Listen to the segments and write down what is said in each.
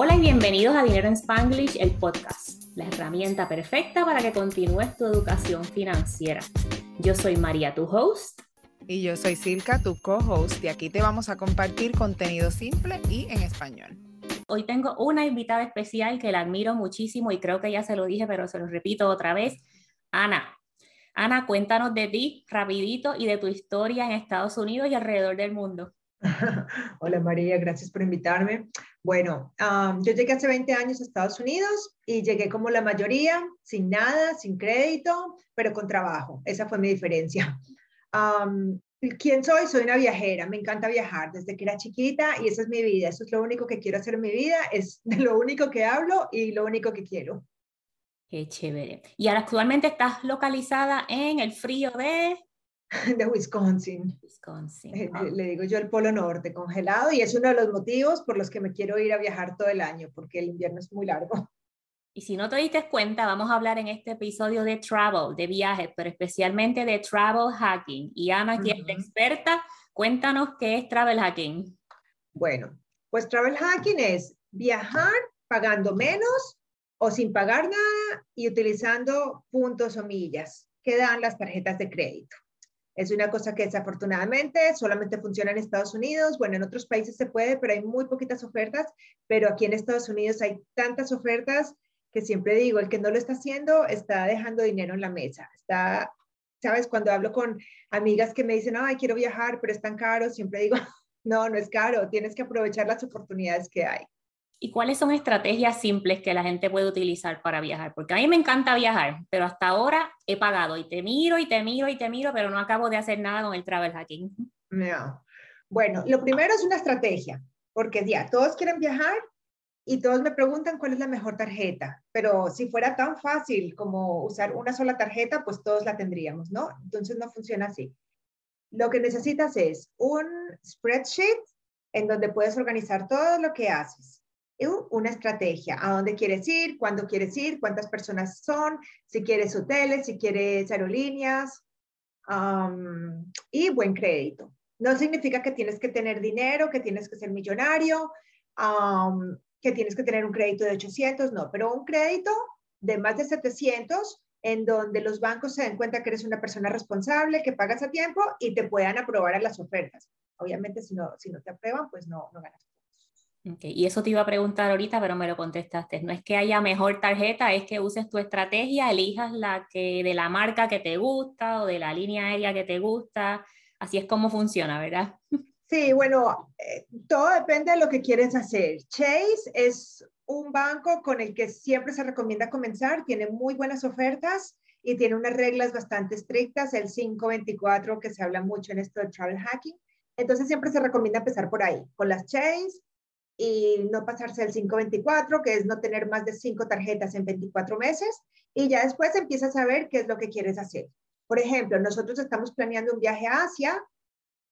Hola y bienvenidos a Dinero en Spanglish, el podcast, la herramienta perfecta para que continúes tu educación financiera. Yo soy María, tu host. Y yo soy Silka, tu co-host, y aquí te vamos a compartir contenido simple y en español. Hoy tengo una invitada especial que la admiro muchísimo y creo que ya se lo dije, pero se lo repito otra vez. Ana. Ana, cuéntanos de ti rapidito y de tu historia en Estados Unidos y alrededor del mundo. Hola María, gracias por invitarme. Bueno, yo llegué hace 20 años a Estados Unidos y llegué como la mayoría, sin nada, sin crédito, pero con trabajo. Esa fue mi diferencia. ¿Quién soy? Soy una viajera, me encanta viajar desde que era chiquita y esa es mi vida, eso es lo único que quiero hacer en mi vida, es lo único que hablo y lo único que quiero. Qué chévere. Y ahora actualmente estás localizada en el frío de de Wisconsin. Wisconsin. Eh, le digo yo el Polo Norte, congelado, y es uno de los motivos por los que me quiero ir a viajar todo el año, porque el invierno es muy largo. Y si no te diste cuenta, vamos a hablar en este episodio de travel, de viajes, pero especialmente de travel hacking. Y Ana, quien es experta, cuéntanos qué es travel hacking. Bueno, pues travel hacking es viajar pagando menos o sin pagar nada y utilizando puntos o millas que dan las tarjetas de crédito. Es una cosa que desafortunadamente solamente funciona en Estados Unidos. Bueno, en otros países se puede, pero hay muy poquitas ofertas. Pero aquí en Estados Unidos hay tantas ofertas que siempre digo, el que no lo está haciendo está dejando dinero en la mesa. Está, sabes, cuando hablo con amigas que me dicen, ay, quiero viajar, pero es tan caro, siempre digo, no, no es caro, tienes que aprovechar las oportunidades que hay. ¿Y cuáles son estrategias simples que la gente puede utilizar para viajar? Porque a mí me encanta viajar, pero hasta ahora he pagado y te miro y te miro y te miro, pero no acabo de hacer nada con el travel hacking. No. Bueno, lo primero es una estrategia, porque ya todos quieren viajar y todos me preguntan cuál es la mejor tarjeta, pero si fuera tan fácil como usar una sola tarjeta, pues todos la tendríamos, ¿no? Entonces no funciona así. Lo que necesitas es un spreadsheet en donde puedes organizar todo lo que haces una estrategia, a dónde quieres ir, cuándo quieres ir, cuántas personas son, si quieres hoteles, si quieres aerolíneas y buen crédito. No significa que tienes que tener dinero, que tienes que ser millonario, que tienes que tener un crédito de 800, no, pero un crédito de más de 700 en donde los bancos se den cuenta que eres una persona responsable, que pagas a tiempo y te puedan aprobar a las ofertas. Obviamente, si no, si no te aprueban, pues no, no ganas. Y eso te iba a preguntar ahorita, pero me lo contestaste. No es que haya mejor tarjeta, es que uses tu estrategia, elijas la que de la marca que te gusta o de la línea aérea que te gusta. Así es como funciona, ¿verdad? Sí, bueno, eh, todo depende de lo que quieres hacer. Chase es un banco con el que siempre se recomienda comenzar, tiene muy buenas ofertas y tiene unas reglas bastante estrictas, el 524 que se habla mucho en esto de travel hacking. Entonces siempre se recomienda empezar por ahí, con las Chase y no pasarse el 524, que es no tener más de cinco tarjetas en 24 meses, y ya después empiezas a ver qué es lo que quieres hacer. Por ejemplo, nosotros estamos planeando un viaje a Asia,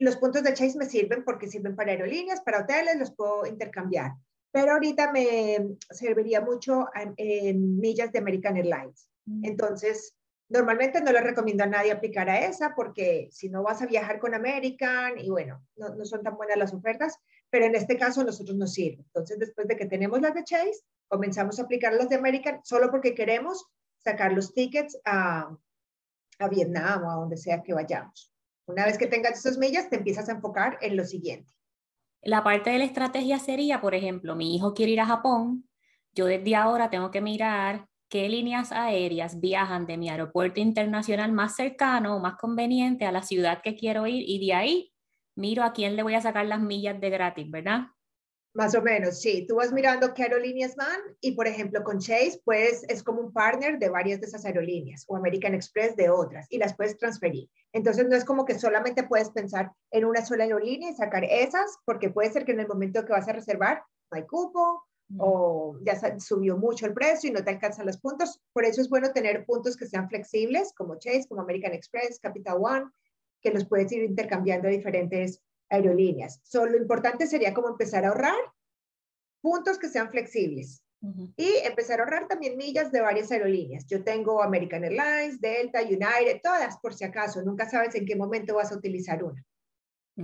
los puntos de Chase me sirven porque sirven para aerolíneas, para hoteles, los puedo intercambiar, pero ahorita me serviría mucho en, millas de American Airlines. Mm. Entonces, Normalmente no le recomiendo a nadie aplicar a esa porque si no vas a viajar con American y bueno, no, no, son tan buenas las ofertas, pero en este caso a nosotros nos sirve. Entonces, después de que tenemos las de Chase, comenzamos a aplicar las de American solo porque queremos sacar los tickets a, a Vietnam o a donde sea que vayamos. Una vez que tengas esas millas, te empiezas a enfocar en lo siguiente. La parte de la estrategia sería, por ejemplo, mi hijo quiere ir a Japón, yo desde ahora tengo que mirar qué líneas aéreas viajan de mi aeropuerto internacional más cercano o más conveniente a la ciudad que quiero ir y de ahí miro a quién le voy a sacar las millas de gratis, ¿verdad? Más o menos, sí. Tú vas mirando qué aerolíneas van y, por ejemplo, con Chase, pues es como un partner de varias de esas aerolíneas o American Express de otras y las puedes transferir. Entonces, no es como que solamente puedes pensar en una sola aerolínea y sacar esas, porque puede ser que en el momento que vas a reservar no hay cupo o ya subió mucho el precio y no te alcanzan los puntos. Por eso es bueno tener puntos que sean flexibles, como Chase, como American Express, Capital One, que los puedes ir intercambiando a diferentes aerolíneas. Solo lo importante sería como empezar a ahorrar puntos que sean flexibles. Y empezar a ahorrar también millas de varias aerolíneas. Yo tengo American Airlines, Delta, United, todas por si acaso. Nunca sabes en qué momento vas a utilizar una.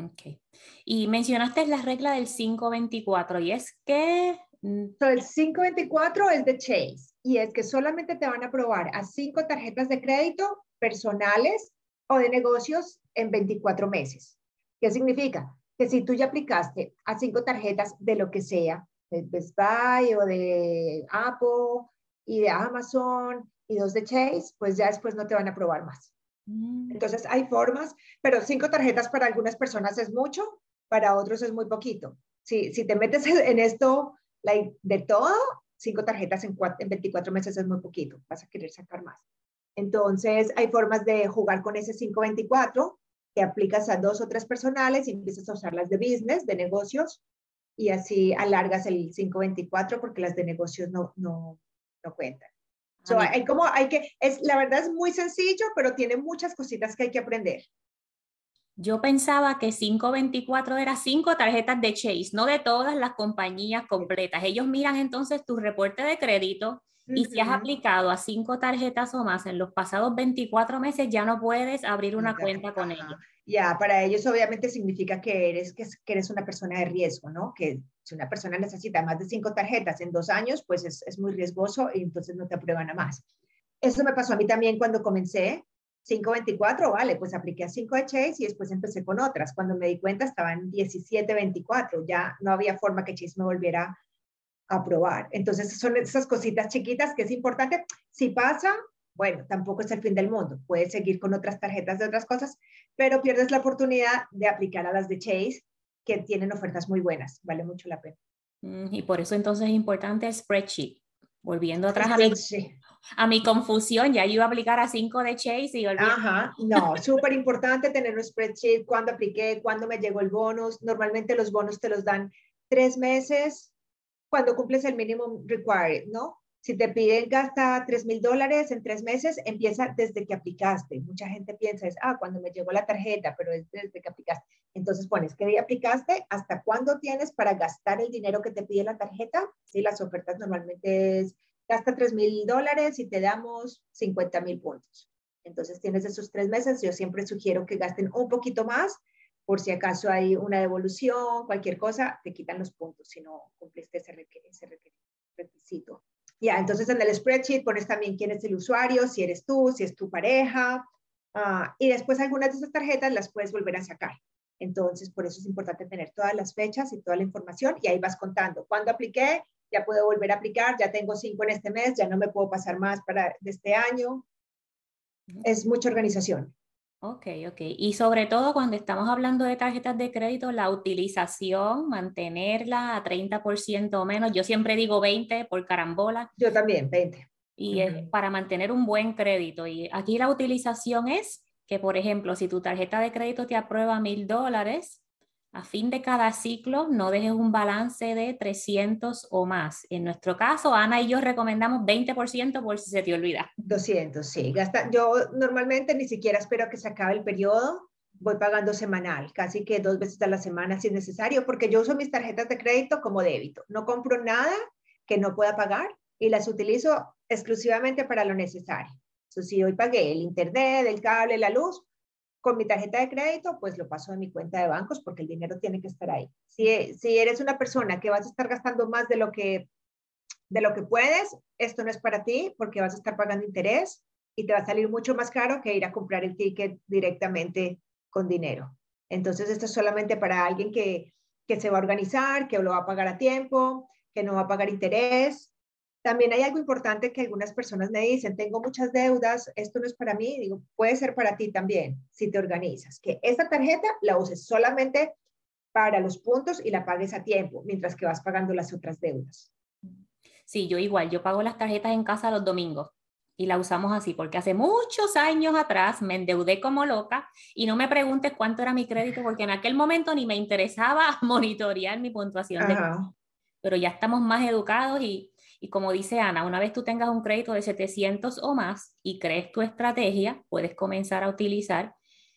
Ok. Y mencionaste la regla del 524 y es que Mm. el 524 es de Chase y es que solamente te van a aprobar a cinco tarjetas de crédito personales o de negocios en 24 meses. ¿Qué significa? Que si tú ya aplicaste a cinco tarjetas de lo que sea, de Best Buy o de Apple y de Amazon y dos de Chase, pues ya después no te van a aprobar más. Mm. Entonces hay formas, pero cinco tarjetas para algunas personas es mucho, para otros es muy poquito. Si, si te metes en esto de todo, cinco tarjetas en, en 24 meses es muy poquito, vas a querer sacar más. Entonces hay formas de jugar con ese 524 que aplicas a dos o tres personales y empiezas a usarlas de business, de negocios, y así alargas el 524 porque las de negocios no, no, no cuentan. So, hay como, hay que, es, la verdad es muy sencillo, pero tiene muchas cositas que hay que aprender. Yo pensaba que 524 era cinco tarjetas de Chase, no de todas las compañías completas. Ellos miran entonces tu reporte de crédito y si has aplicado a cinco tarjetas o más en los pasados 24 meses, ya no puedes abrir una cuenta con ellos. Ya, para ellos obviamente significa que eres, que, eres una persona de riesgo, ¿no? Que si una persona necesita más de cinco tarjetas en dos años, pues es, es muy riesgoso y entonces no te aprueban a más. Eso me pasó a mí también cuando comencé. 524, vale, pues apliqué a 5 de Chase y después empecé con otras. Cuando me di cuenta estaban 1724, ya no había forma que Chase me volviera a aprobar. Entonces son esas cositas chiquitas que es importante. Si pasa, bueno, tampoco es el fin del mundo. Puedes seguir con otras tarjetas de otras cosas, pero pierdes la oportunidad de aplicar a las de Chase, que tienen ofertas muy buenas. Vale mucho la pena. Mm, y por eso entonces es importante el spreadsheet. Volviendo atrás a mi, a mi confusión, ya yo iba a aplicar a 5 de Chase y Ajá, no, súper importante tener un spreadsheet, cuándo apliqué, cuándo me llegó el bonus. Normalmente los bonos te los dan tres meses cuando cumples el mínimo required, ¿no? Si te piden gasta 3 mil dólares en tres meses, empieza desde que aplicaste. Mucha gente piensa, es, ah, cuando me llegó la tarjeta, pero es desde que aplicaste. Entonces pones qué día aplicaste, hasta cuándo tienes para gastar el dinero que te pide la tarjeta. Sí, las ofertas normalmente es, gasta 3 mil dólares y te damos 50 mil puntos. Entonces tienes esos tres meses. Yo siempre sugiero que gasten un poquito más por si acaso hay una devolución, cualquier cosa, te quitan los puntos si no cumpliste ese, requisito. Ya, entonces en el spreadsheet pones también quién es el usuario, si eres tú, si es tu pareja, ah, y después algunas de esas tarjetas las puedes volver a sacar. Entonces, por eso es importante tener todas las fechas y toda la información y ahí vas contando. ¿Cuándo apliqué? Ya puedo volver a aplicar, ya tengo cinco en este mes, ya no me puedo pasar más para de este año. Es mucha organización. Ok, ok. Y sobre todo cuando estamos hablando de tarjetas de crédito, la utilización, mantenerla a 30% o menos. Yo siempre digo 20 por carambola. Yo también, 20. Y para mantener un buen crédito. Y aquí la utilización es que, por ejemplo, si tu tarjeta de crédito te aprueba mil dólares, a fin de cada ciclo no dejes un balance de 300 o más. En nuestro caso, Ana y yo recomendamos 20% por si se te olvida. 200, sí. Gasta, yo normalmente ni siquiera espero que se acabe el periodo. Voy pagando semanal, casi que dos veces a la semana si es necesario, porque yo uso mis tarjetas de crédito como débito. No compro nada que no pueda pagar y las utilizo exclusivamente para lo necesario. si hoy pagué el internet, el cable, la luz, con mi tarjeta de crédito, pues lo paso a mi cuenta de bancos porque el dinero tiene que estar ahí. Si, si eres una persona que vas a estar gastando más de lo que de lo que puedes, esto no es para ti porque vas a estar pagando interés y te va a salir mucho más caro que ir a comprar el ticket directamente con dinero. Entonces, esto es solamente para alguien que, que se va a organizar, que lo va a pagar a tiempo, que no va a pagar interés también hay algo importante que algunas personas me dicen, tengo muchas deudas, esto no es para mí, digo, puede ser para ti también, si te organizas, que esta tarjeta la uses solamente para los puntos y la pagues a tiempo, mientras que vas pagando las otras deudas. Sí, yo igual, yo pago las tarjetas en casa los domingos y la usamos así, porque hace muchos años atrás me endeudé como loca y no me preguntes cuánto era mi crédito, porque en aquel momento ni me interesaba monitorear mi puntuación. De... Pero ya estamos más educados y y como dice Ana, una vez tú tengas un crédito de 700 o más y crees tu estrategia, puedes comenzar a utilizar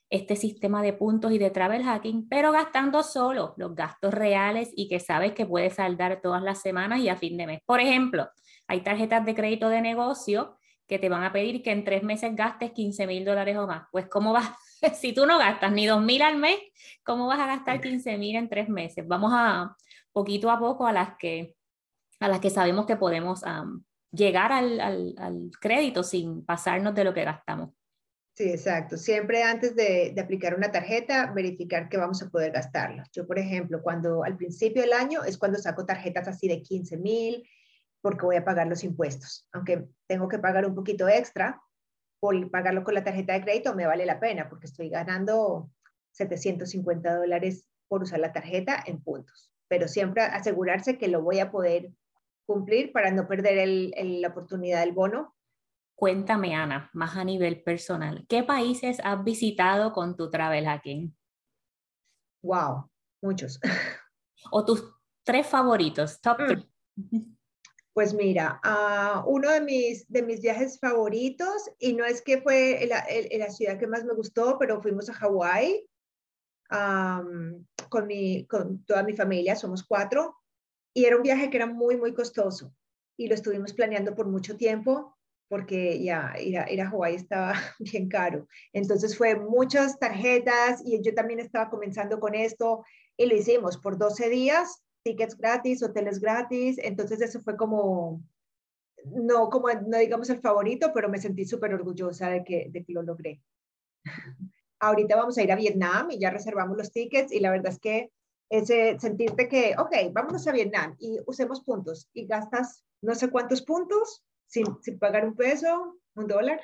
este sistema de puntos y de travel hacking, pero gastando solo los gastos reales y que sabes que puedes saldar todas las semanas y a fin de mes. Por ejemplo, hay tarjetas de crédito de negocio que te van a pedir que en tres meses gastes 15 mil dólares o más. Pues, ¿cómo vas? si tú no gastas ni 2 mil al mes, ¿cómo vas a gastar 15 mil en tres meses? Vamos a poquito a poco a las que a las que sabemos que podemos llegar al, al, crédito sin pasarnos de lo que gastamos. Sí, exacto. Siempre antes de, de, aplicar una tarjeta, verificar que vamos a poder gastarla. Yo, por ejemplo, cuando al principio del año es cuando saco tarjetas así de 15 mil, porque voy a pagar los impuestos. Aunque tengo que pagar un poquito extra, por pagarlo con la tarjeta de crédito me vale la pena, porque estoy ganando 750 dólares por usar la tarjeta en puntos. Pero siempre asegurarse que lo voy a poder cumplir para no perder el, la oportunidad del bono. Cuéntame, Ana, más a nivel personal, ¿qué países has visitado con tu travel hacking? Wow, muchos. O tus tres favoritos, top mm. Pues mira, uh, uno de mis, de mis viajes favoritos, y no es que fue la, la ciudad que más me gustó, pero fuimos a Hawái con, mi, con toda mi familia, somos cuatro, y era un viaje que era muy, muy costoso y lo estuvimos planeando por mucho tiempo porque ya ir a, ir a Hawái estaba bien caro. Entonces fue muchas tarjetas y yo también estaba comenzando con esto y lo hicimos por 12 días, tickets gratis, hoteles gratis. Entonces eso fue como, no como, no digamos el favorito, pero me sentí súper orgullosa de que, de que lo logré. Ahorita vamos a ir a Vietnam y ya reservamos los tickets y la verdad es que ese sentirte que, ok, vámonos a Vietnam y usemos puntos y gastas no sé cuántos puntos sin, sin pagar un peso, un dólar.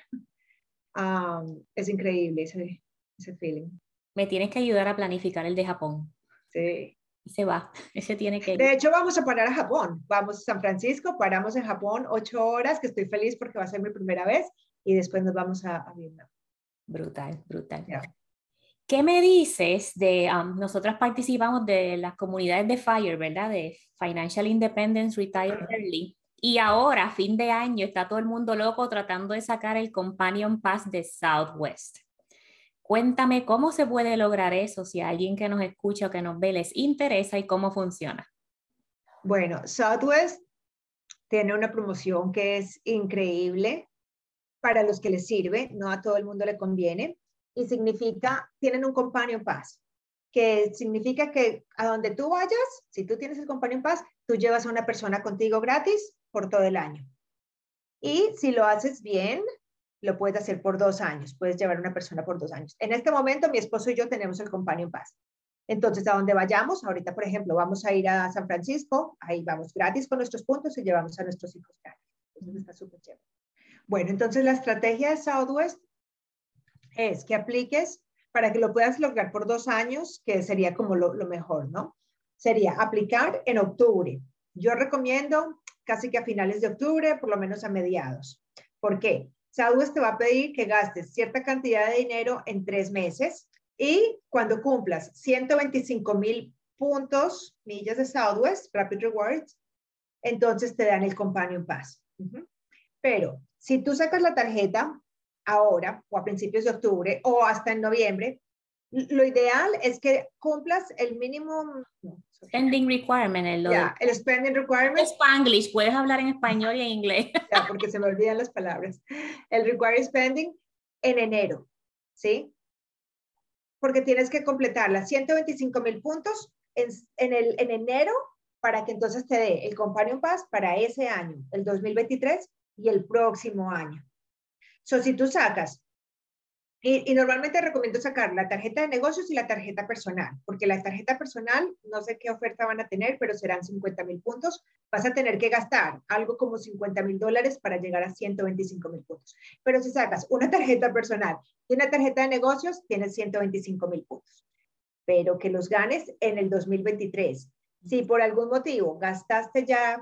es increíble ese, ese feeling. Me tienes que ayudar a planificar el de Japón. Sí. se va, ese tiene que De hecho, vamos a parar a Japón. Vamos a San Francisco, paramos en Japón ocho horas, que estoy feliz porque va a ser mi primera vez, y después nos vamos a, a Vietnam. Brutal, brutal. ¿Qué me dices de, um, nosotros participamos de las comunidades de FIRE, ¿verdad? De Financial Independence Retire Early. Y ahora, fin de año, está todo el mundo loco tratando de sacar el Companion Pass de Southwest. Cuéntame cómo se puede lograr eso, si a alguien que nos escucha o que nos ve les interesa y cómo funciona. Bueno, Southwest tiene una promoción que es increíble para los que les sirve, no a todo el mundo le conviene y significa, tienen un companion pass, que significa que a donde tú vayas, si tú tienes el companion pass, tú llevas a una persona contigo gratis por todo el año. Y si lo haces bien, lo puedes hacer por dos años, puedes llevar a una persona por dos años. En este momento, mi esposo y yo tenemos el companion pass. Entonces, a donde vayamos, ahorita, por ejemplo, vamos a ir a San Francisco, ahí vamos gratis con nuestros puntos y llevamos a nuestros hijos gratis. Entonces, está súper chévere. Bueno, entonces la estrategia de Southwest es que apliques para que lo puedas lograr por dos años, que sería como lo, mejor, ¿no? Sería aplicar en octubre. Yo recomiendo casi que a finales de octubre, por lo menos a mediados. ¿Por qué? Southwest te va a pedir que gastes cierta cantidad de dinero en tres meses y cuando cumplas 125 mil puntos, millas de Southwest, Rapid Rewards, entonces te dan el Companion Pass. Pero si tú sacas la tarjeta ahora o a principios de octubre o hasta en noviembre, lo ideal es que cumplas el mínimo spending requirement. El, el spending requirement. Spanglish, puedes hablar en español y en inglés. Ya, porque se me olvidan las palabras. El required spending en enero, ¿sí? Porque tienes que completar las 125 mil puntos en, en, el, en enero para que entonces te dé el Companion Pass para ese año, el 2023 y el próximo año. So, si tú sacas, y, normalmente recomiendo sacar la tarjeta de negocios y la tarjeta personal, porque la tarjeta personal, no sé qué oferta van a tener, pero serán 50 mil puntos. Vas a tener que gastar algo como 50 mil dólares para llegar a 125 mil puntos. Pero si sacas una tarjeta personal y una tarjeta de negocios, tienes 125 mil puntos. Pero que los ganes en el 2023. Si por algún motivo gastaste ya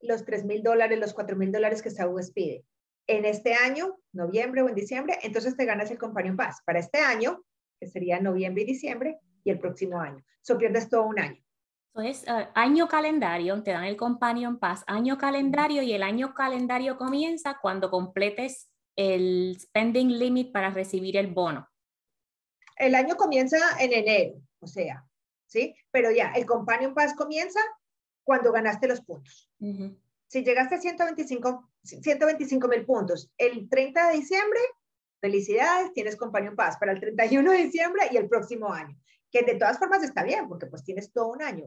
los 3 mil dólares, los 4 mil dólares que Southwest pide, en este año, noviembre o en diciembre, entonces te ganas el Companion Pass. Para este año, que sería noviembre y diciembre, y el próximo año. So pierdes todo un año. Entonces, uh, año calendario, te dan el Companion Pass, año calendario, y el año calendario comienza cuando completes el spending limit para recibir el bono. El año comienza en enero, o sea, ¿sí? Pero ya, el Companion Pass comienza cuando ganaste los puntos. Si llegaste a 125 mil puntos el 30 de diciembre, felicidades, tienes Companion Pass para el 31 de diciembre y el próximo año, que de todas formas está bien, porque pues tienes todo un año.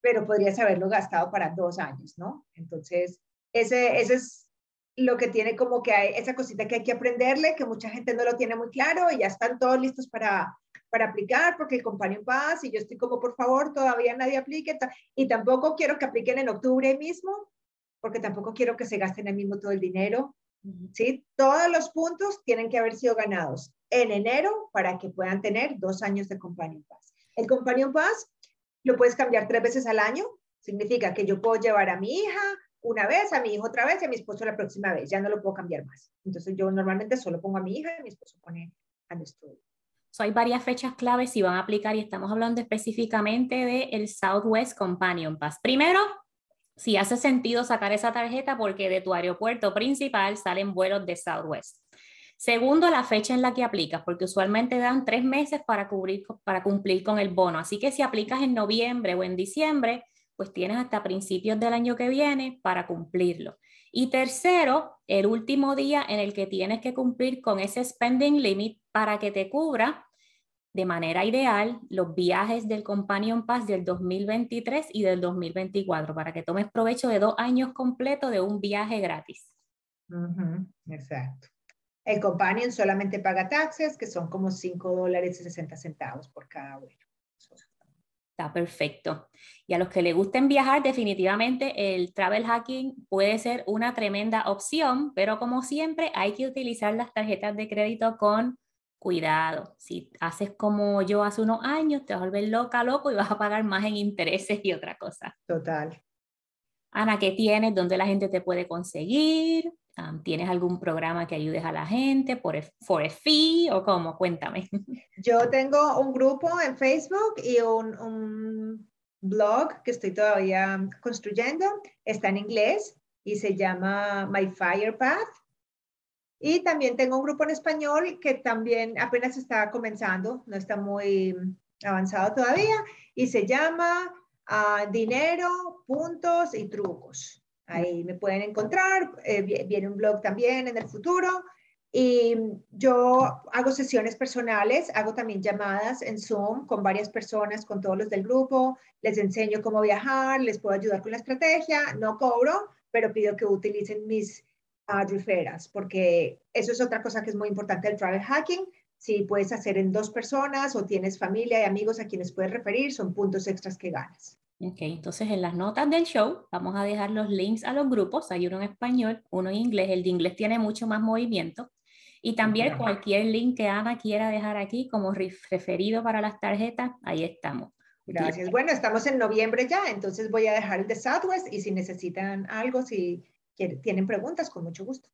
pero podrías haberlo gastado para dos años, ¿no? Entonces, ese, ese es lo que tiene como que hay, esa cosita que hay que aprenderle, que mucha gente no lo tiene muy claro y ya están todos listos para, para aplicar porque el Companion Pass y yo estoy como, por favor, todavía nadie aplique y tampoco quiero que apliquen en octubre mismo porque tampoco quiero que se gasten el mismo todo el dinero. ¿sí? Todos los puntos tienen que haber sido ganados en enero para que puedan tener dos años de Companion Pass. El Companion Pass lo puedes cambiar tres veces al año. Significa que yo puedo llevar a mi hija una vez, a mi hijo otra vez y a mi esposo la próxima vez. Ya no lo puedo cambiar más. Entonces yo normalmente solo pongo a mi hija y mi esposo pone a nuestro So, hay varias fechas claves si van a aplicar y estamos hablando específicamente del el Southwest Companion Pass. Primero, si hace sentido sacar esa tarjeta porque de tu aeropuerto principal salen vuelos de Southwest. Segundo, la fecha en la que aplicas, porque usualmente dan tres meses para, cumplir con el bono. Así que si aplicas en noviembre o en diciembre, pues tienes hasta principios del año que viene para cumplirlo. Y tercero, el último día en el que tienes que cumplir con ese spending limit para que te cubra de manera ideal los viajes del Companion Pass del 2023 y del 2024 para que tomes provecho de dos años completos de un viaje gratis. exacto. El Companion solamente paga taxes, que son como 5 dólares y 60 centavos por cada vuelo. Está perfecto. Y a los que les gusten viajar, definitivamente el travel hacking puede ser una tremenda opción, pero como siempre hay que utilizar las tarjetas de crédito con cuidado. Si haces como yo hace unos años, te vas a volver loca, loco y vas a pagar más en intereses y otra cosa. Total. Ana, ¿qué tienes? ¿Dónde la gente te puede conseguir? ¿Tienes algún programa que ayudes a la gente por for a fee o cómo? Cuéntame. Yo tengo un grupo en Facebook y un, un blog que estoy todavía construyendo. Está en inglés y se llama My Fire Path. Y también tengo un grupo en español que también apenas está comenzando, no está muy avanzado todavía, y se llama uh, Dinero, Puntos y Trucos. Ahí me pueden encontrar, eh, viene un blog también en el futuro. Y yo hago sesiones personales, hago también llamadas en Zoom con varias personas, con todos los del grupo, les enseño cómo viajar, les puedo ayudar con la estrategia, no cobro, pero pido que utilicen mis uh, referas, porque eso es otra cosa que es muy importante del travel hacking. Si puedes hacer en dos personas o tienes familia y amigos a quienes puedes referir, son puntos extras que ganas. Ok, entonces en las notas del show vamos a dejar los links a los grupos. Hay uno en español, uno en inglés. El de inglés tiene mucho más movimiento. Y también cualquier link que Ana quiera dejar aquí como referido para las tarjetas, ahí estamos. Gracias. Bueno, estamos en noviembre ya, entonces voy a dejar el de Southwest y si necesitan algo, si tienen preguntas, con mucho gusto.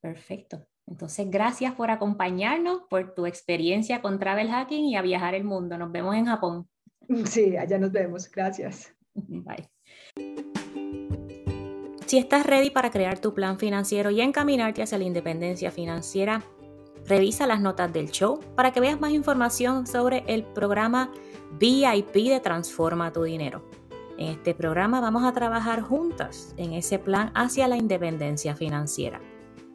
Perfecto. Entonces, gracias por acompañarnos, por tu experiencia con Travel Hacking y a viajar el mundo. Nos vemos en Japón. Sí, allá nos vemos. Gracias. Bye. Si estás ready para crear tu plan financiero y encaminarte hacia la independencia financiera, revisa las notas del show para que veas más información sobre el programa VIP de Transforma tu Dinero. En este programa vamos a trabajar juntas en ese plan hacia la independencia financiera.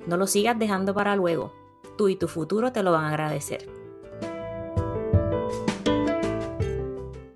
No lo sigas dejando para luego. Tú y tu futuro te lo van a agradecer.